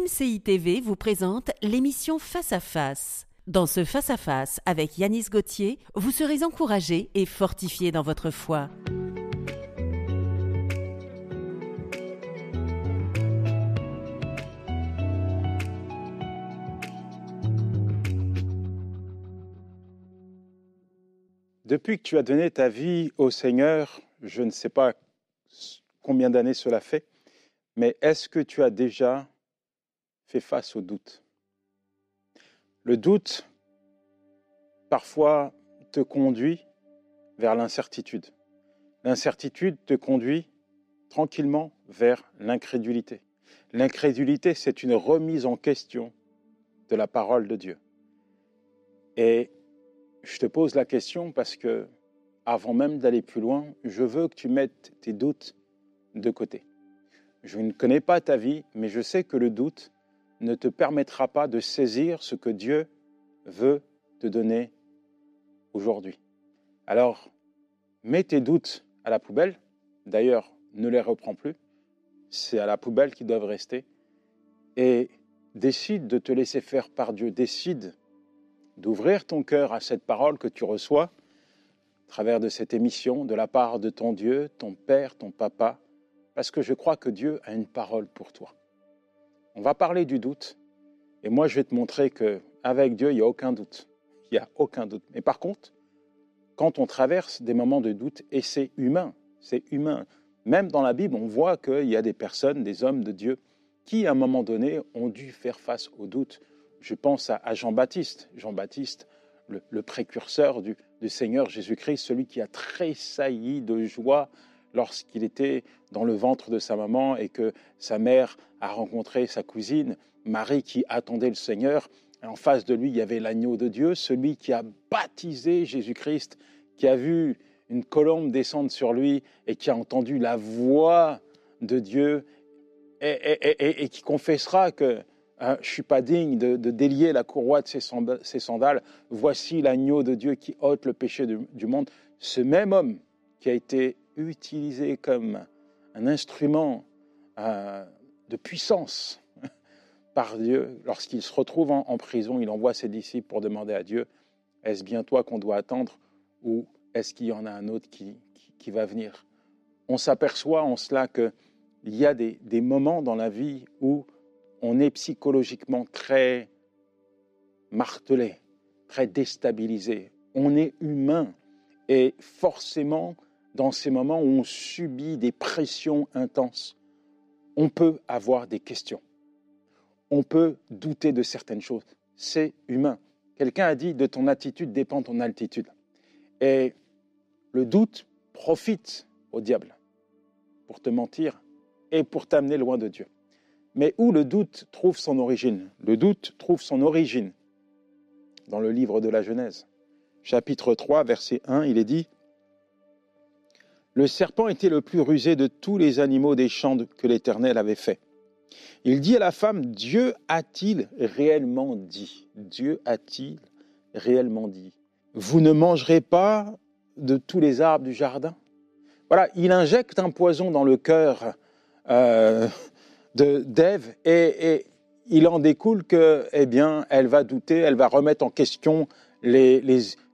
MCI TV vous présente l'émission Face à Face. Dans ce Face à Face avec Yanis Gauthier, vous serez encouragé et fortifié dans votre foi. Depuis que tu as donné ta vie au Seigneur, je ne sais pas combien d'années cela fait, mais est-ce que tu as déjà fait face au doute Le doute, parfois, te conduit vers l'incertitude. L'incertitude te conduit tranquillement vers l'incrédulité. L'incrédulité, c'est une remise en question de la parole de Dieu. Et je te pose la question parce que, avant même d'aller plus loin, je veux que tu mettes tes doutes de côté. Je ne connais pas ta vie, mais je sais que le doute ne te permettra pas de saisir ce que Dieu veut te donner aujourd'hui. Alors, mets tes doutes à la poubelle. D'ailleurs, ne les reprends plus. C'est à la poubelle qu'ils doivent rester. Et décide de te laisser faire par Dieu. Décide d'ouvrir ton cœur à cette parole que tu reçois à travers de cette émission de la part de ton Dieu, ton Père, ton Papa, parce que je crois que Dieu a une parole pour toi. On va parler du doute, et moi je vais te montrer que avec Dieu, il n'y a aucun doute. Il n'y a aucun doute. Mais par contre, quand on traverse des moments de doute, et c'est humain, c'est humain, même dans la Bible, on voit qu'il y a des personnes, des hommes de Dieu, qui à un moment donné ont dû faire face au doute je pense à, Jean-Baptiste, Jean-Baptiste, le, précurseur du, Seigneur Jésus-Christ, celui qui a tressailli de joie lorsqu'il était dans le ventre de sa maman et que sa mère a rencontré sa cousine, Marie, qui attendait le Seigneur. En face de lui, il y avait l'agneau de Dieu, celui qui a baptisé Jésus-Christ, qui a vu une colombe descendre sur lui et qui a entendu la voix de Dieu et qui confessera que Hein, je ne suis pas digne de, délier la courroie de ses sandales. Voici l'agneau de Dieu qui ôte le péché du, monde. Ce même homme qui a été utilisé comme un instrument euh, de puissance par Dieu, lorsqu'il se retrouve en, prison, il envoie ses disciples pour demander à Dieu, est-ce bien toi qu'on doit attendre ou est-ce qu'il y en a un autre qui, va venir? On s'aperçoit en cela qu'il y a des moments dans la vie où on est psychologiquement très martelé, très déstabilisé. On est humain et forcément, dans ces moments où on subit des pressions intenses, on peut avoir des questions. On peut douter de certaines choses. C'est humain. Quelqu'un a dit de ton attitude dépend ton altitude. Et le doute profite au diable pour te mentir et pour t'amener loin de Dieu. Mais où le doute trouve son origine? Le doute trouve son origine dans le livre de la Genèse. Chapitre 3, verset 1, il est dit Le serpent était le plus rusé de tous les animaux des champs que l'Éternel avait fait. Il dit à la femme Dieu a-t-il réellement dit? Dieu a-t-il réellement dit? Vous ne mangerez pas de tous les arbres du jardin? Voilà, il injecte un poison dans le cœur euh, d'Ève et, il en découle que, eh bien, elle va douter, elle va remettre en question les,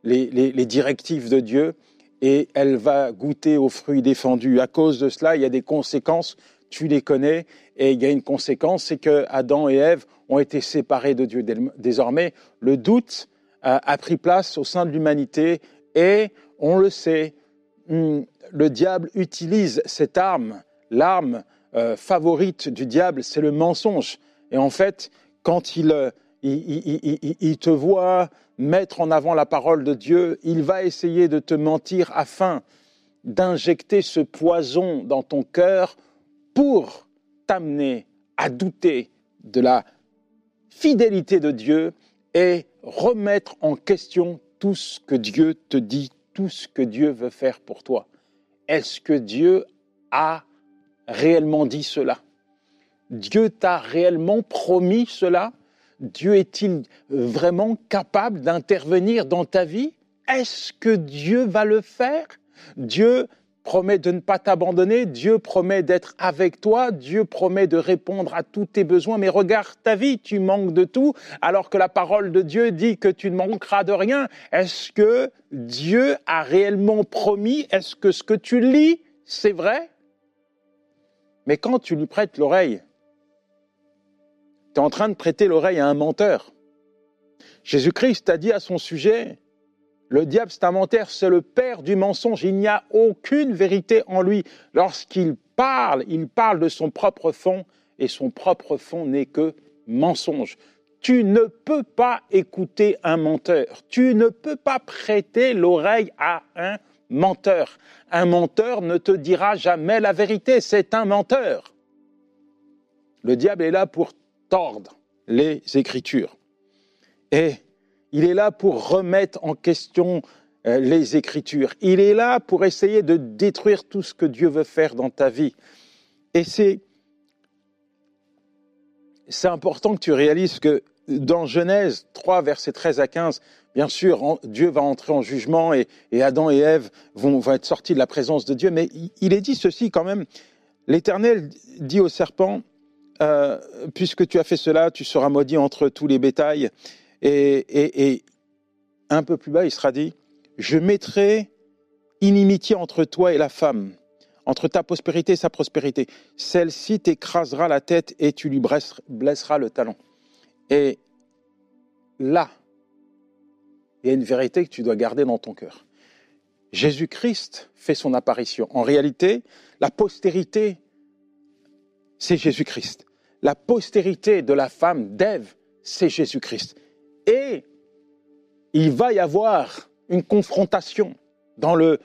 directives de Dieu et elle va goûter aux fruits défendus. À cause de cela, il y a des conséquences, tu les connais, et il y a une conséquence, c'est que Adam et Ève ont été séparés de Dieu. Désormais, le doute a, pris place au sein de l'humanité et, on le sait, hmm, le diable utilise cette arme, l'arme euh, favorite du diable, c'est le mensonge. Et en fait, quand euh, il, te voit mettre en avant la parole de Dieu, il va essayer de te mentir afin d'injecter ce poison dans ton cœur pour t'amener à douter de la fidélité de Dieu et remettre en question tout ce que Dieu te dit, tout ce que Dieu veut faire pour toi. Est-ce que Dieu a réellement dit cela? Dieu t'a réellement promis cela? Dieu est-il vraiment capable d'intervenir dans ta vie? Est-ce que Dieu va le faire? Dieu promet de ne pas t'abandonner, Dieu promet d'être avec toi, Dieu promet de répondre à tous tes besoins, mais regarde ta vie, tu manques de tout, alors que la parole de Dieu dit que tu ne manqueras de rien. Est-ce que Dieu a réellement promis? Est-ce que ce que tu lis, c'est vrai? Mais quand tu lui prêtes l'oreille, en train de prêter l'oreille à un menteur. Jésus-Christ a dit à son sujet, le diable, c'est un menteur, c'est le père du mensonge. Il n'y a aucune vérité en lui. Lorsqu'il parle, il parle de son propre fond, et son propre fond n'est que mensonge. Tu ne peux pas écouter un menteur. Tu ne peux pas prêter l'oreille à un menteur. Un menteur ne te dira jamais la vérité. C'est un menteur. Le diable est là pour tordre les Écritures. Et il est là pour remettre en question euh, les Écritures. Il est là pour essayer de détruire tout ce que Dieu veut faire dans ta vie. Et c'est, c'est important que tu réalises que dans Genèse 3, versets 13 à 15, bien sûr, Dieu va entrer en jugement et, Adam et Ève vont, vont, être sortis de la présence de Dieu. Mais il est dit ceci quand même. L'Éternel dit au serpent, euh, puisque tu as fait cela, tu seras maudit entre tous les bétails. Et, un peu plus bas, il sera dit, je mettrai inimitié entre toi et la femme, entre ta prospérité et sa prospérité. Celle-ci t'écrasera la tête et tu lui blesseras le talon. Et là, il y a une vérité que tu dois garder dans ton cœur. Jésus-Christ fait son apparition. En réalité, la postérité, c'est Jésus-Christ. La postérité de la femme d'Ève, c'est Jésus-Christ. Et il va y avoir une confrontation. Dans le,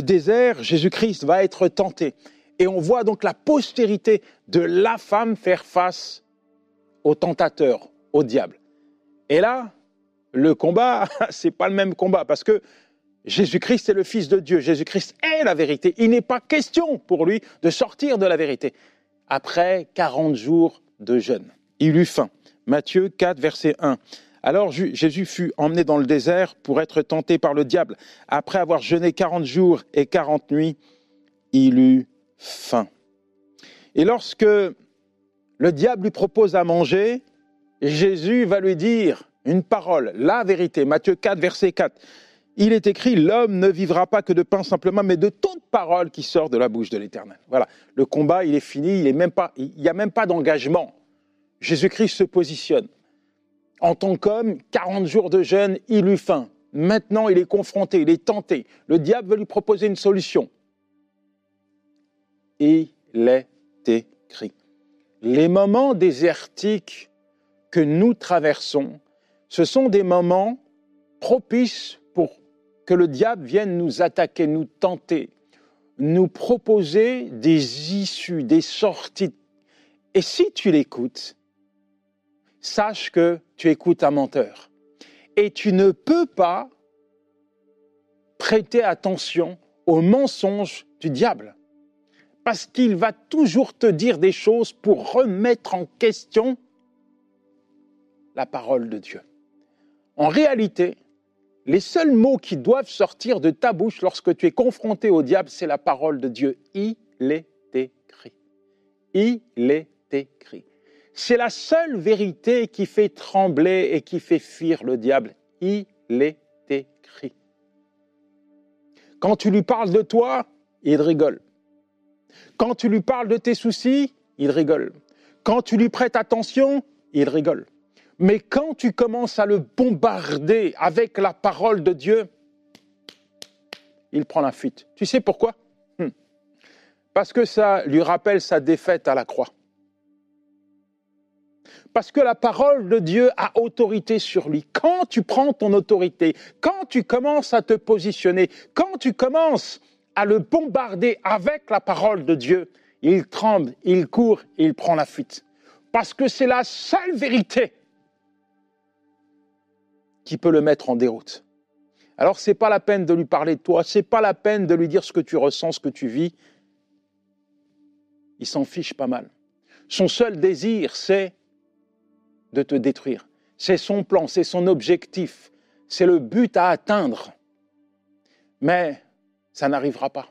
désert, Jésus-Christ va être tenté. Et on voit donc la postérité de la femme faire face au tentateur, au diable. Et là, le combat, c'est pas le même combat parce que Jésus-Christ est le Fils de Dieu. Jésus-Christ est la vérité. Il n'est pas question pour lui de sortir de la vérité. Après 40 jours de jeûne, il eut faim. Matthieu 4, verset 1. Alors Jésus fut emmené dans le désert pour être tenté par le diable. Après avoir jeûné 40 jours et 40 nuits, il eut faim. Et lorsque le diable lui propose à manger, Jésus va lui dire une parole, la vérité. Matthieu 4, verset 4. Il est écrit, l'homme ne vivra pas que de pain simplement, mais de toute parole qui sort de la bouche de l'Éternel. Voilà, le combat, il est fini, il n'y a même pas d'engagement. Jésus-Christ se positionne. En tant qu'homme, 40 jours de jeûne, il eut faim. Maintenant, il est confronté, il est tenté. Le diable veut lui proposer une solution. Il est écrit. Les moments désertiques que nous traversons, ce sont des moments propices que le diable vienne nous attaquer, nous tenter, nous proposer des issues, des sorties. Et si tu l'écoutes, sache que tu écoutes un menteur. Et tu ne peux pas prêter attention aux mensonges du diable. Parce qu'il va toujours te dire des choses pour remettre en question la parole de Dieu. En réalité, les seuls mots qui doivent sortir de ta bouche lorsque tu es confronté au diable, c'est la parole de Dieu. Il est écrit. Il est écrit. C'est la seule vérité qui fait trembler et qui fait fuir le diable. Il est écrit. Quand tu lui parles de toi, il rigole. Quand tu lui parles de tes soucis, il rigole. Quand tu lui prêtes attention, il rigole. Mais quand tu commences à le bombarder avec la parole de Dieu, il prend la fuite. Tu sais pourquoi? Hmm. Parce que ça lui rappelle sa défaite à la croix. Parce que la parole de Dieu a autorité sur lui. Quand tu prends ton autorité, quand tu commences à te positionner, quand tu commences à le bombarder avec la parole de Dieu, il tremble, il court, il prend la fuite. Parce que c'est la seule vérité qui peut le mettre en déroute. Alors c'est pas la peine de lui parler de toi, c'est pas la peine de lui dire ce que tu ressens, ce que tu vis. Il s'en fiche pas mal. Son seul désir, c'est de te détruire. C'est son plan, c'est son objectif, c'est le but à atteindre. Mais ça n'arrivera pas.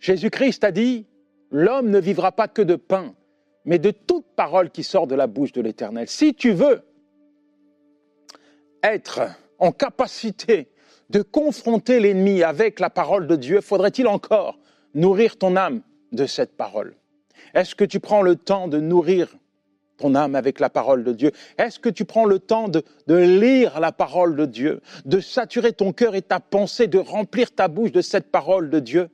Jésus-Christ a dit, l'homme ne vivra pas que de pain, mais de toute parole qui sort de la bouche de l'Éternel. Si tu veux être en capacité de confronter l'ennemi avec la parole de Dieu, faudrait-il encore nourrir ton âme de cette parole? Est-ce que tu prends le temps de nourrir ton âme avec la parole de Dieu? Est-ce que tu prends le temps de, lire la parole de Dieu, de saturer ton cœur et ta pensée, de remplir ta bouche de cette parole de Dieu?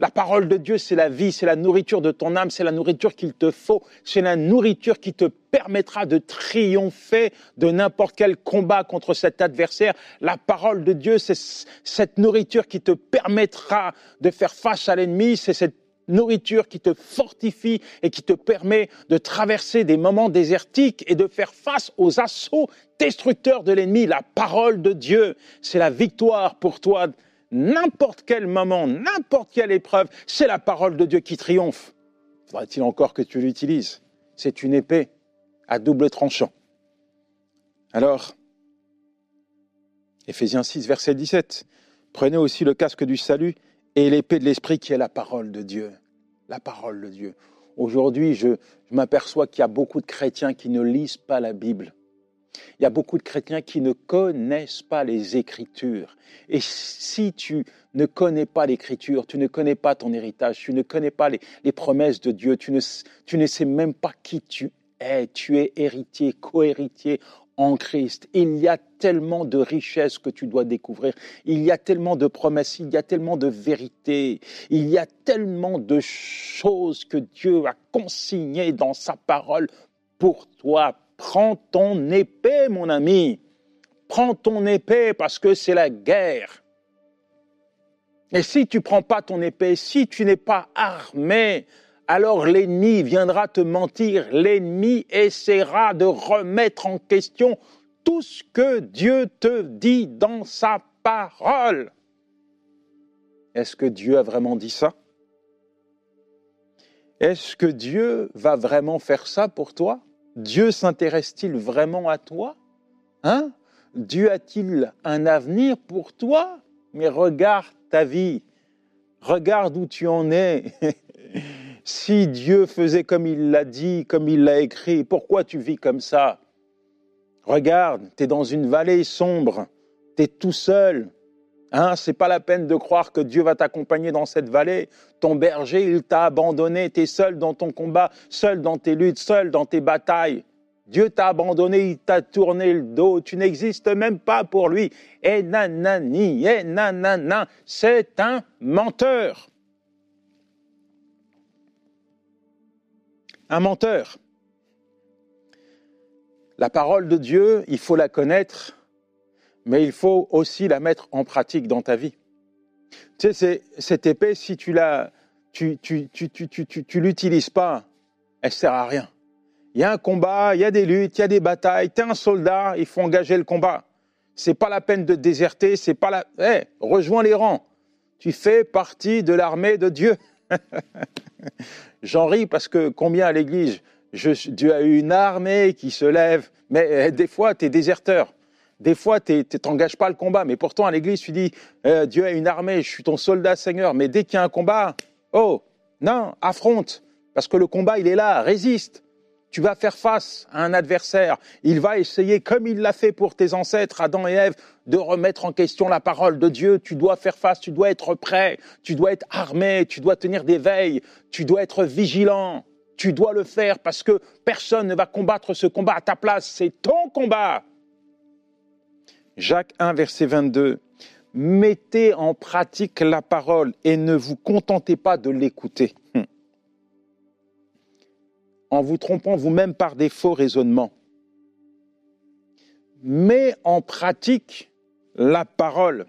La parole de Dieu, c'est la vie, c'est la nourriture de ton âme, c'est la nourriture qu'il te faut, c'est la nourriture qui te permettra de triompher de n'importe quel combat contre cet adversaire. La parole de Dieu, c'est cette nourriture qui te permettra de faire face à l'ennemi, c'est cette nourriture qui te fortifie et qui te permet de traverser des moments désertiques et de faire face aux assauts destructeurs de l'ennemi. La parole de Dieu, c'est la victoire pour toi n'importe quel moment, n'importe quelle épreuve, c'est la parole de Dieu qui triomphe. Faudrait-il encore que tu l'utilises? C'est une épée à double tranchant. Alors, Éphésiens 6, verset 17, prenez aussi le casque du salut et l'épée de l'esprit qui est la parole de Dieu. La parole de Dieu. Aujourd'hui, je, je m'aperçois qu'il y a beaucoup de chrétiens qui ne lisent pas la Bible. Il y a beaucoup de chrétiens qui ne connaissent pas les Écritures. Et si tu ne connais pas l'Écriture, tu ne connais pas ton héritage, tu ne connais pas les, promesses de Dieu, tu ne, tu ne sais même pas qui tu es. Tu es héritier, co-héritier en Christ. Il y a tellement de richesses que tu dois découvrir. Il y a tellement de promesses, il y a tellement de vérités, il y a tellement de choses que Dieu a consignées dans sa parole pour toi, Prends ton épée, mon ami. Prends ton épée parce que c'est la guerre. Et si tu prends pas ton épée, si tu n'es pas armé, alors l'ennemi viendra te mentir. L'ennemi essaiera de remettre en question tout ce que Dieu te dit dans sa parole. Est-ce que Dieu a vraiment dit ça? Est-ce que Dieu va vraiment faire ça pour toi? Dieu s'intéresse-t-il vraiment à toi Hein? Dieu a-t-il un avenir pour toi? Mais regarde ta vie, regarde où tu en es. si Dieu faisait comme il l'a dit, comme il l'a écrit, pourquoi tu vis comme ça? Regarde, tu es dans une vallée sombre, tu es tout seul, Hein, c'est pas la peine de croire que Dieu va t'accompagner dans cette vallée. Ton berger, il t'a abandonné. Tu es seul dans ton combat, seul dans tes luttes, seul dans tes batailles. Dieu t'a abandonné, il t'a tourné le dos. Tu n'existes même pas pour lui. Et nanani, et nanana, c'est un menteur. Un menteur. La parole de Dieu, il faut la connaître mais il faut aussi la mettre en pratique dans ta vie. Tu sais, cette épée, si tu la, tu, tu, tu, tu, l'utilises pas, elle sert à rien. Il y a un combat, il y a des luttes, il y a des batailles. Tu es un soldat, il faut engager le combat. C'est pas la peine de déserter, c'est pas la. Eh, rejoins les rangs. Tu fais partie de l'armée de Dieu. J'en ris parce que combien à l'église, Dieu a eu une armée qui se lève, mais eh, des fois, tu es déserteur. Des fois, tu t'engages pas le combat, mais pourtant à l'église, tu dis euh, Dieu a une armée, je suis ton soldat, Seigneur. Mais dès qu'il y a un combat, oh, non, affronte, parce que le combat, il est là, résiste. Tu vas faire face à un adversaire. Il va essayer, comme il l'a fait pour tes ancêtres, Adam et Ève, de remettre en question la parole de Dieu. Tu dois faire face, tu dois être prêt, tu dois être armé, tu dois tenir des veilles, tu dois être vigilant. Tu dois le faire parce que personne ne va combattre ce combat à ta place. C'est ton combat. Jacques 1, verset 22. Mettez en pratique la parole et ne vous contentez pas de l'écouter. Hum. En vous trompant vous-même par des faux raisonnements. Mets en pratique la parole.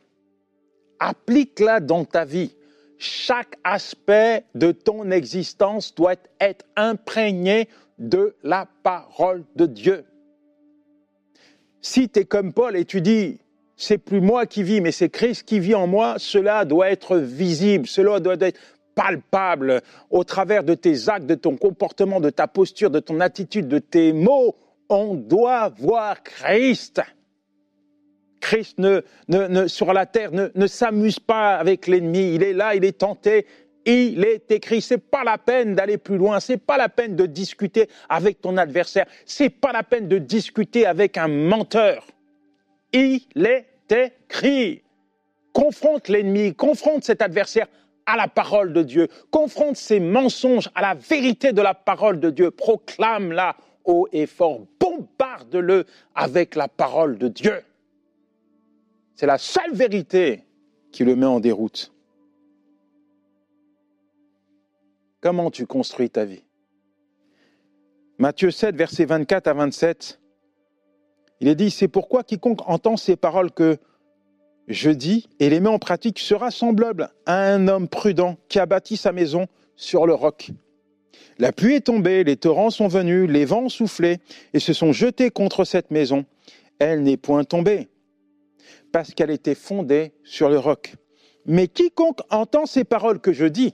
Applique-la dans ta vie. Chaque aspect de ton existence doit être imprégné de la parole de Dieu. Si tu es comme Paul et tu dis, c'est plus moi qui vis, mais c'est Christ qui vit en moi, cela doit être visible, cela doit être palpable au travers de tes actes, de ton comportement, de ta posture, de ton attitude, de tes mots. On doit voir Christ. Christ ne, ne, sur la terre ne, ne s'amuse pas avec l'ennemi. Il est là, il est tenté Il est écrit. C'est pas la peine d'aller plus loin. C'est pas la peine de discuter avec ton adversaire. C'est pas la peine de discuter avec un menteur. Il est écrit. Confronte l'ennemi, confronte cet adversaire à la parole de Dieu, confronte ses mensonges à la vérité de la parole de Dieu, proclame-la haut et fort, bombarde-le avec la parole de Dieu. C'est la seule vérité qui le met en déroute. Comment tu construis ta vie? Matthieu 7, versets 24 à 27, il est dit, c'est pourquoi quiconque entend ces paroles que je dis et les met en pratique sera semblable à un homme prudent qui a bâti sa maison sur le roc. La pluie est tombée, les torrents sont venus, les vents ont soufflé et se sont jetés contre cette maison. Elle n'est point tombée, parce qu'elle était fondée sur le roc. Mais quiconque entend ces paroles que je dis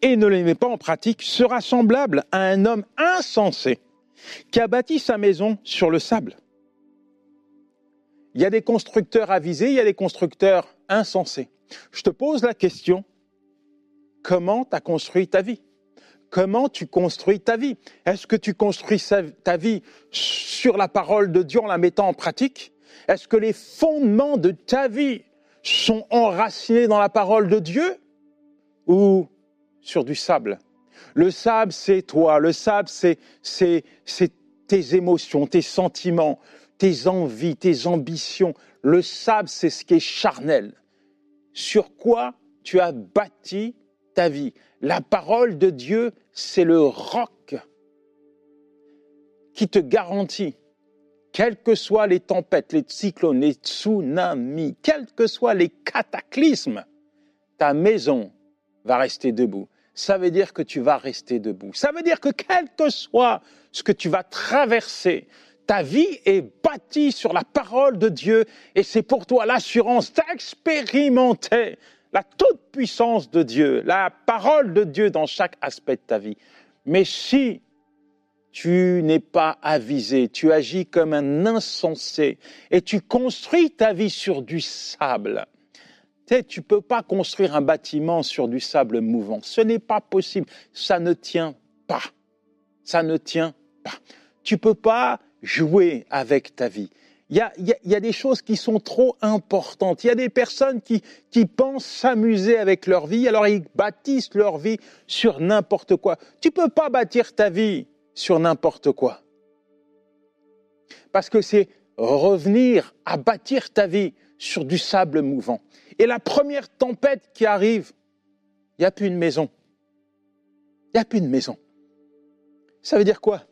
et ne les met pas en pratique sera semblable à un homme insensé qui a bâti sa maison sur le sable. Il y a des constructeurs avisés, il y a des constructeurs insensés. Je te pose la question, comment tu as construit ta vie? Comment tu construis ta vie? Est-ce que tu construis ta vie sur la parole de Dieu en la mettant en pratique? Est-ce que les fondements de ta vie sont enracinés dans la parole de Dieu? Ou sur du sable Le sable, c'est toi. Le sable, c'est tes émotions, tes sentiments, tes envies, tes ambitions. Le sable, c'est ce qui est charnel. Sur quoi tu as bâti ta vie La parole de Dieu, c'est le roc qui te garantit, quelles que soient les tempêtes, les cyclones, les tsunamis, quels que soient les cataclysmes, ta maison va rester debout. Ça veut dire que tu vas rester debout. Ça veut dire que quel que soit ce que tu vas traverser, ta vie est bâtie sur la parole de Dieu et c'est pour toi l'assurance d'expérimenter la toute-puissance de Dieu, la parole de Dieu dans chaque aspect de ta vie. Mais si tu n'es pas avisé, tu agis comme un insensé et tu construis ta vie sur du sable, tu ne peux pas construire un bâtiment sur du sable mouvant. Ce n'est pas possible. Ça ne tient pas. Ça ne tient pas. Tu peux pas jouer avec ta vie. Il y a, des choses qui sont trop importantes. Il y a des personnes qui, qui pensent s'amuser avec leur vie, alors ils bâtissent leur vie sur n'importe quoi. Tu peux pas bâtir ta vie sur n'importe quoi. Parce que c'est revenir à bâtir ta vie sur du sable mouvant. Et la première tempête qui arrive, il n'y a plus une maison. Il n'y a plus une maison. Ça veut dire quoi?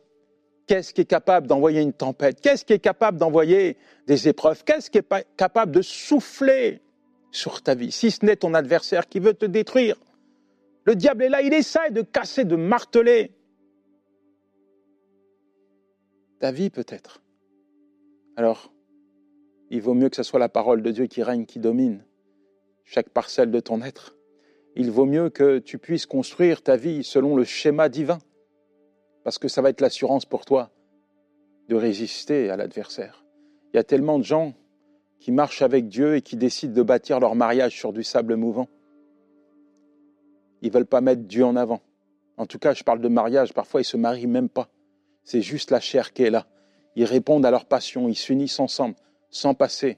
Qu'est-ce qui est capable d'envoyer une tempête? Qu'est-ce qui est capable d'envoyer des épreuves? Qu'est-ce qui est capable de souffler sur ta vie? Si ce n'est ton adversaire qui veut te détruire. Le diable est là, il essaie de casser, de marteler. Ta vie peut-être. Alors, il vaut mieux que ce soit la parole de Dieu qui règne, qui domine chaque parcelle de ton être. Il vaut mieux que tu puisses construire ta vie selon le schéma divin parce que ça va être l'assurance pour toi de résister à l'adversaire. Il y a tellement de gens qui marchent avec Dieu et qui décident de bâtir leur mariage sur du sable mouvant. Ils veulent pas mettre Dieu en avant. En tout cas, je parle de mariage, parfois ils se marient même pas. C'est juste la chair qui est là. Ils répondent à leur passion, ils s'unissent ensemble, sans passer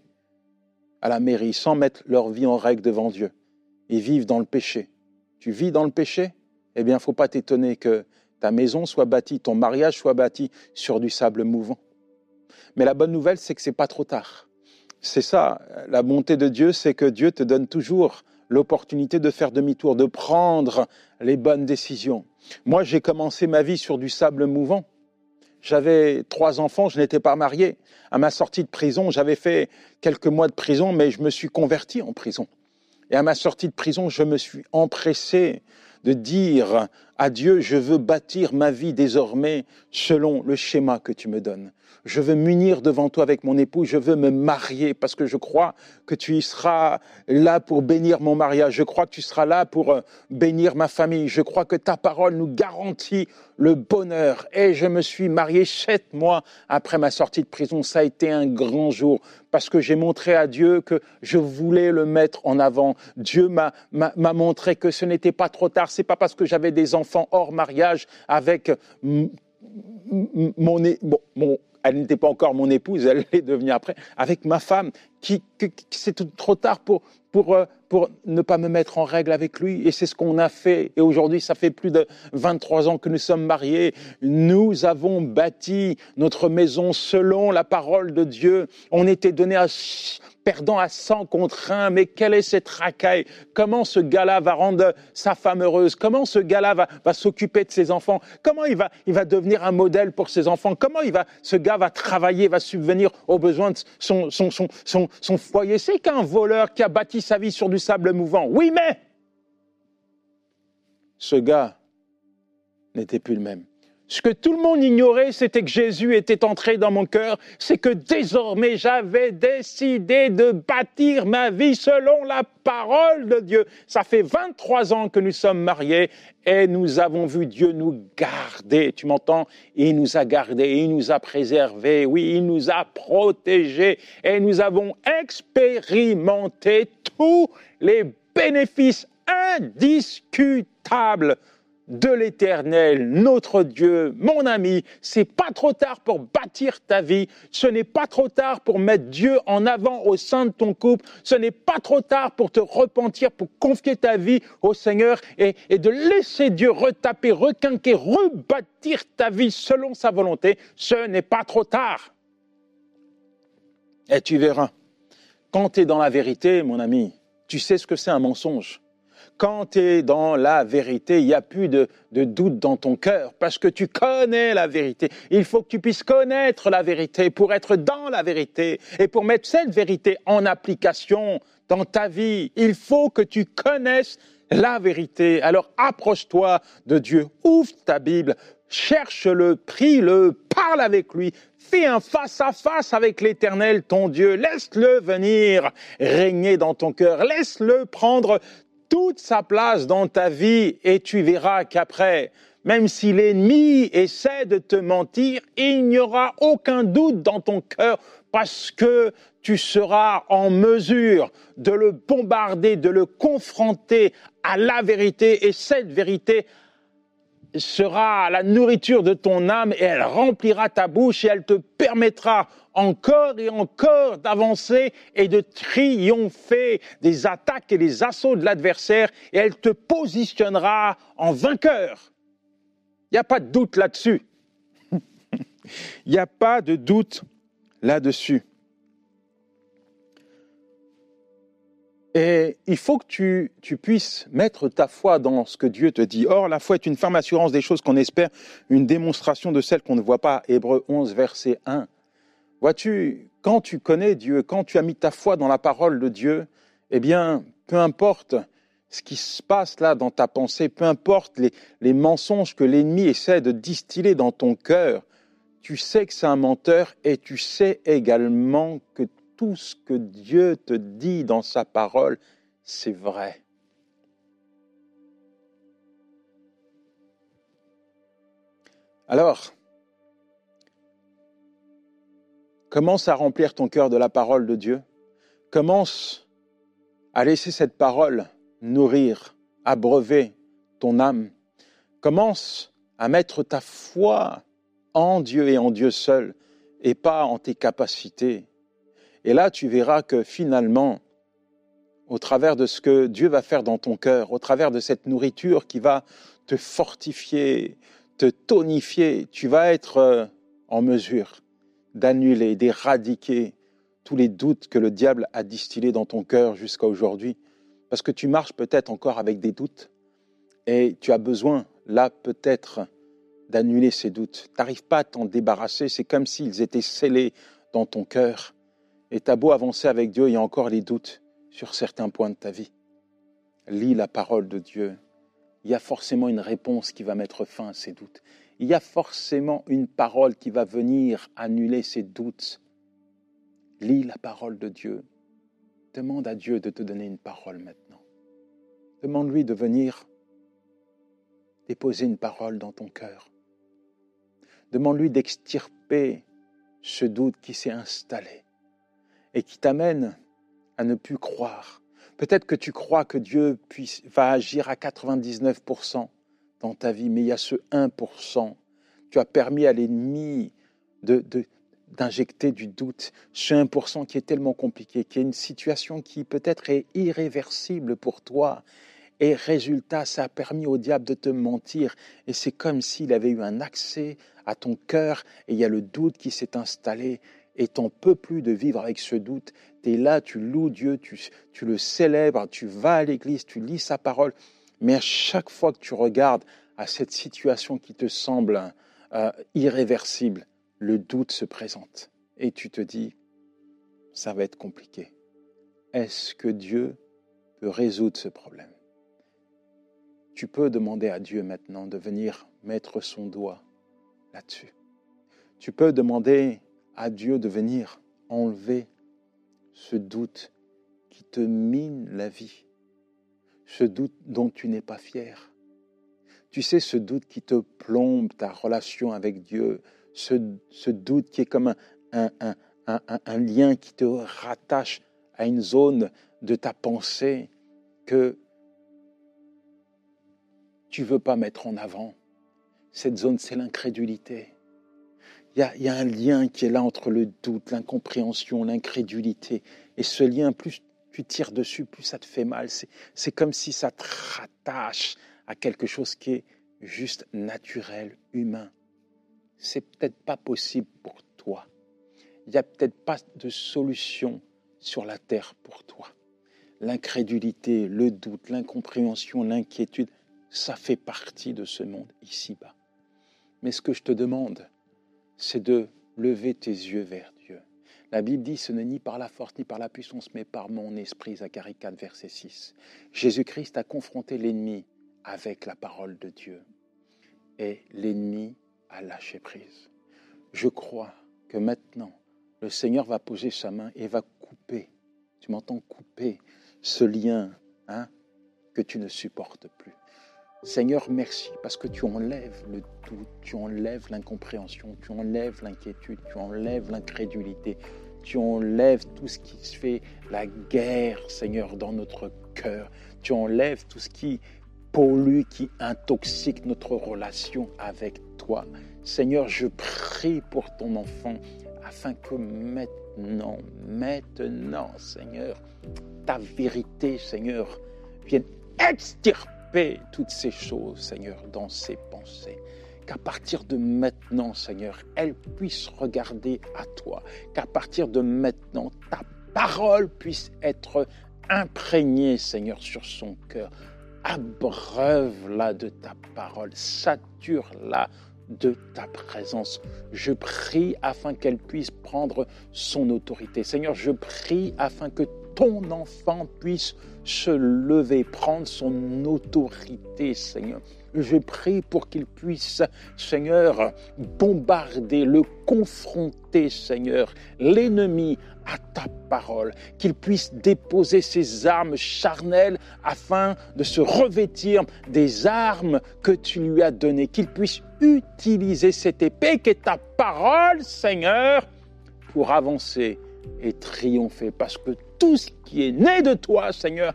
à la mairie, sans mettre leur vie en règle devant Dieu. Ils vivent dans le péché. Tu vis dans le péché? Eh bien, faut pas t'étonner que ta maison soit bâtie, ton mariage soit bâti sur du sable mouvant. Mais la bonne nouvelle, c'est que c'est pas trop tard. C'est ça, la bonté de Dieu, c'est que Dieu te donne toujours l'opportunité de faire demi-tour, de prendre les bonnes décisions. Moi, j'ai commencé ma vie sur du sable mouvant. J'avais trois enfants, je n'étais pas marié. À ma sortie de prison, j'avais fait quelques mois de prison, mais je me suis converti en prison. Et à ma sortie de prison, je me suis empressé de dire à Dieu, je veux bâtir ma vie désormais selon le schéma que tu me donnes. Je veux m'unir devant toi avec mon époux, je veux me marier parce que je crois que tu y seras là pour bénir mon mariage, je crois que tu seras là pour euh, bénir ma famille, je crois que ta parole nous garantit le bonheur. Et je me suis marié sept mois après ma sortie de prison. Ça a été un grand jour parce que j'ai montré à Dieu que je voulais le mettre en avant. Dieu m'a montré que ce n'était pas trop tard. C'est pas parce que j'avais des enfants hors mariage avec mon, mon elle n'était pas encore mon épouse, elle l'est devenue après, avec ma femme, qui, c'est trop tard pour, pour, euh, pour ne pas me mettre en règle avec lui. Et c'est ce qu'on a fait. Et aujourd'hui, ça fait plus de 23 ans que nous sommes mariés. Nous avons bâti notre maison selon la parole de Dieu. On était donné à perdant à 100 contre 1. Mais quelle est cette racaille? Comment ce gars-là va rendre sa femme heureuse? Comment ce gars-là va, va s'occuper de ses enfants? Comment il va, il va devenir un modèle pour ses enfants? Comment il va, ce gars va travailler, va subvenir aux besoins de son, son, son, son, son foyer C'est qu'un voleur qui a bâti sa vie sur du sable mouvant. Oui, mais ce gars n'était plus le même. Ce que tout le monde ignorait, c'était que Jésus était entré dans mon cœur, c'est que désormais j'avais décidé de bâtir ma vie selon la parole de Dieu. Ça fait 23 ans que nous sommes mariés et nous avons vu Dieu nous garder. Tu m'entends? Il nous a gardés, il nous a préservés, oui, il nous a protégés et nous avons expérimenté tous les bénéfices indiscutables de l'éternel, notre Dieu, mon ami, c'est pas trop tard pour bâtir ta vie, ce n'est pas trop tard pour mettre Dieu en avant au sein de ton couple, ce n'est pas trop tard pour te repentir, pour confier ta vie au Seigneur et, et de laisser Dieu retaper, requinquer, rebâtir ta vie selon sa volonté, ce n'est pas trop tard. Et tu verras, quand tu es dans la vérité, mon ami, tu sais ce que c'est un mensonge quand tu es dans la vérité, il n'y a plus de, doute dans ton cœur parce que tu connais la vérité. Il faut que tu puisses connaître la vérité pour être dans la vérité et pour mettre cette vérité en application dans ta vie. Il faut que tu connaisses la vérité. Alors approche-toi de Dieu, ouvre ta Bible, cherche-le, prie-le, parle avec lui, fais un face-à-face avec l'Éternel, ton Dieu, laisse-le venir régner dans ton cœur, laisse-le prendre toute sa place dans ta vie et tu verras qu'après, même si l'ennemi essaie de te mentir, il n'y aura aucun doute dans ton cœur parce que tu seras en mesure de le bombarder, de le confronter à la vérité et cette vérité sera la nourriture de ton âme et elle remplira ta bouche et elle te permettra encore et encore d'avancer et de triompher des attaques et des assauts de l'adversaire et elle te positionnera en vainqueur. Il n'y a pas de doute là-dessus. Il n'y a pas de doute là-dessus. Et il faut que tu, puisses mettre ta foi dans ce que Dieu te dit. Or, la foi est une ferme assurance des choses qu'on espère, une démonstration de celles qu'on ne voit pas. Hébreu 11, verset 1. Vois-tu, quand tu connais Dieu, quand tu as mis ta foi dans la parole de Dieu, eh bien, peu importe ce qui se passe là dans ta pensée, peu importe les, les mensonges que l'ennemi essaie de distiller dans ton cœur, tu sais que c'est un menteur et tu sais également que tout ce que Dieu te dit dans sa parole, c'est vrai. Alors, Commence à remplir ton cœur de la parole de Dieu. Commence à laisser cette parole nourrir, abreuver ton âme. Commence à mettre ta foi en Dieu et en Dieu seul et pas en tes capacités. Et là, tu verras que finalement, au travers de ce que Dieu va faire dans ton cœur, au travers de cette nourriture qui va te fortifier, te tonifier, tu vas être euh, en mesure d'annuler, d'éradiquer tous les doutes que le diable a distillés dans ton cœur jusqu'à aujourd'hui. Parce que tu marches peut-être encore avec des doutes et tu as besoin, là peut-être, d'annuler ces doutes. Tu n'arrives pas à t'en débarrasser, c'est comme s'ils étaient scellés dans ton cœur. Et tu as beau avancer avec Dieu, il y a encore les doutes sur certains points de ta vie. Lis la parole de Dieu, il y a forcément une réponse qui va mettre fin à ces doutes. Il y a forcément une parole qui va venir annuler ces doutes. Lis la parole de Dieu. Demande à Dieu de te donner une parole maintenant. Demande-lui de venir déposer une parole dans ton cœur. Demande-lui d'extirper ce doute qui s'est installé et qui t'amène à ne plus croire. Peut-être que tu crois que Dieu va agir à 99% dans ta vie, mais il y a ce 1%. Tu as permis à l'ennemi de, d'injecter du doute, ce 1% qui est tellement compliqué, qui est une situation qui peut-être est irréversible pour toi. Et résultat, ça a permis au diable de te mentir. Et c'est comme s'il avait eu un accès à ton cœur et il y a le doute qui s'est installé et t'en peux plus de vivre avec ce doute. Tu es là, tu loues Dieu, tu, le célèbres, tu vas à l'église, tu lis sa parole. Mais à chaque fois que tu regardes à cette situation qui te semble euh, irréversible, le doute se présente. Et tu te dis, ça va être compliqué. Est-ce que Dieu peut résoudre ce problème? Tu peux demander à Dieu maintenant de venir mettre son doigt là-dessus. Tu peux demander à Dieu de venir enlever ce doute qui te mine la vie, ce doute dont tu n'es pas fier. Tu sais, ce doute qui te plombe ta relation avec Dieu, ce, doute qui est comme un, un, lien qui te rattache à une zone de ta pensée que tu ne veux pas mettre en avant. Cette zone, c'est l'incrédulité. Il y, a, un lien qui est là entre le doute, l'incompréhension, l'incrédulité. Et ce lien, plus tu tires dessus, plus ça te fait mal. C'est comme si ça te rattache à quelque chose qui est juste naturel, humain c'est peut-être pas possible pour toi. Il n'y a peut-être pas de solution sur la terre pour toi. L'incrédulité, le doute, l'incompréhension, l'inquiétude, ça fait partie de ce monde ici-bas. Mais ce que je te demande, c'est de lever tes yeux vers Dieu. La Bible dit, ce n'est ni par la force ni par la puissance, mais par mon esprit, Zacharie 4, verset 6. Jésus-Christ a confronté l'ennemi avec la parole de Dieu. Et l'ennemi à lâcher prise. Je crois que maintenant, le Seigneur va poser sa main et va couper, tu m'entends couper ce lien hein, que tu ne supportes plus. Seigneur, merci parce que tu enlèves le doute, tu enlèves l'incompréhension, tu enlèves l'inquiétude, tu enlèves l'incrédulité, tu enlèves tout ce qui se fait la guerre, Seigneur, dans notre cœur. Tu enlèves tout ce qui pollue, qui intoxique notre relation avec toi. Seigneur, je prie pour ton enfant afin que maintenant, maintenant, Seigneur, ta vérité, Seigneur, vienne extirper toutes ces choses, Seigneur, dans ses pensées. Qu'à partir de maintenant, Seigneur, elle puisse regarder à toi. Qu'à partir de maintenant, ta parole puisse être imprégnée, Seigneur, sur son cœur abreuve-la de ta parole, sature-la de ta présence. Je prie afin qu'elle puisse prendre son autorité. Seigneur, je prie afin que ton enfant puisse se lever, prendre son autorité, Seigneur. Je prie pour qu'il puisse, Seigneur, bombarder, le confronter, Seigneur, l'ennemi à ta parole, qu'il puisse déposer ses armes charnelles afin de se revêtir des armes que tu lui as données, qu'il puisse utiliser cette épée qui est ta parole, Seigneur, pour avancer et triompher, parce que tout ce qui est né de toi, Seigneur,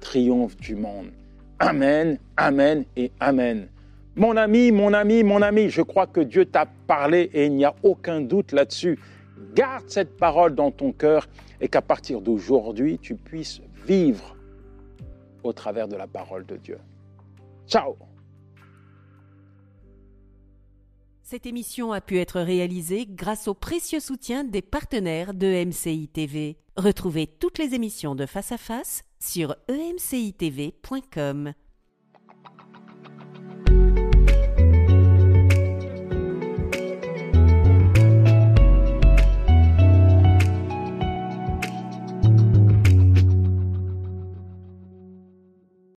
triomphe du monde. Amen, Amen et Amen. Mon ami, mon ami, mon ami, je crois que Dieu t'a parlé et il n'y a aucun doute là-dessus. Garde cette parole dans ton cœur et qu'à partir d'aujourd'hui, tu puisses vivre au travers de la parole de Dieu. Ciao Cette émission a pu être réalisée grâce au précieux soutien des partenaires de MCI TV. Retrouvez toutes les émissions de Face à Face sur emcitv.com.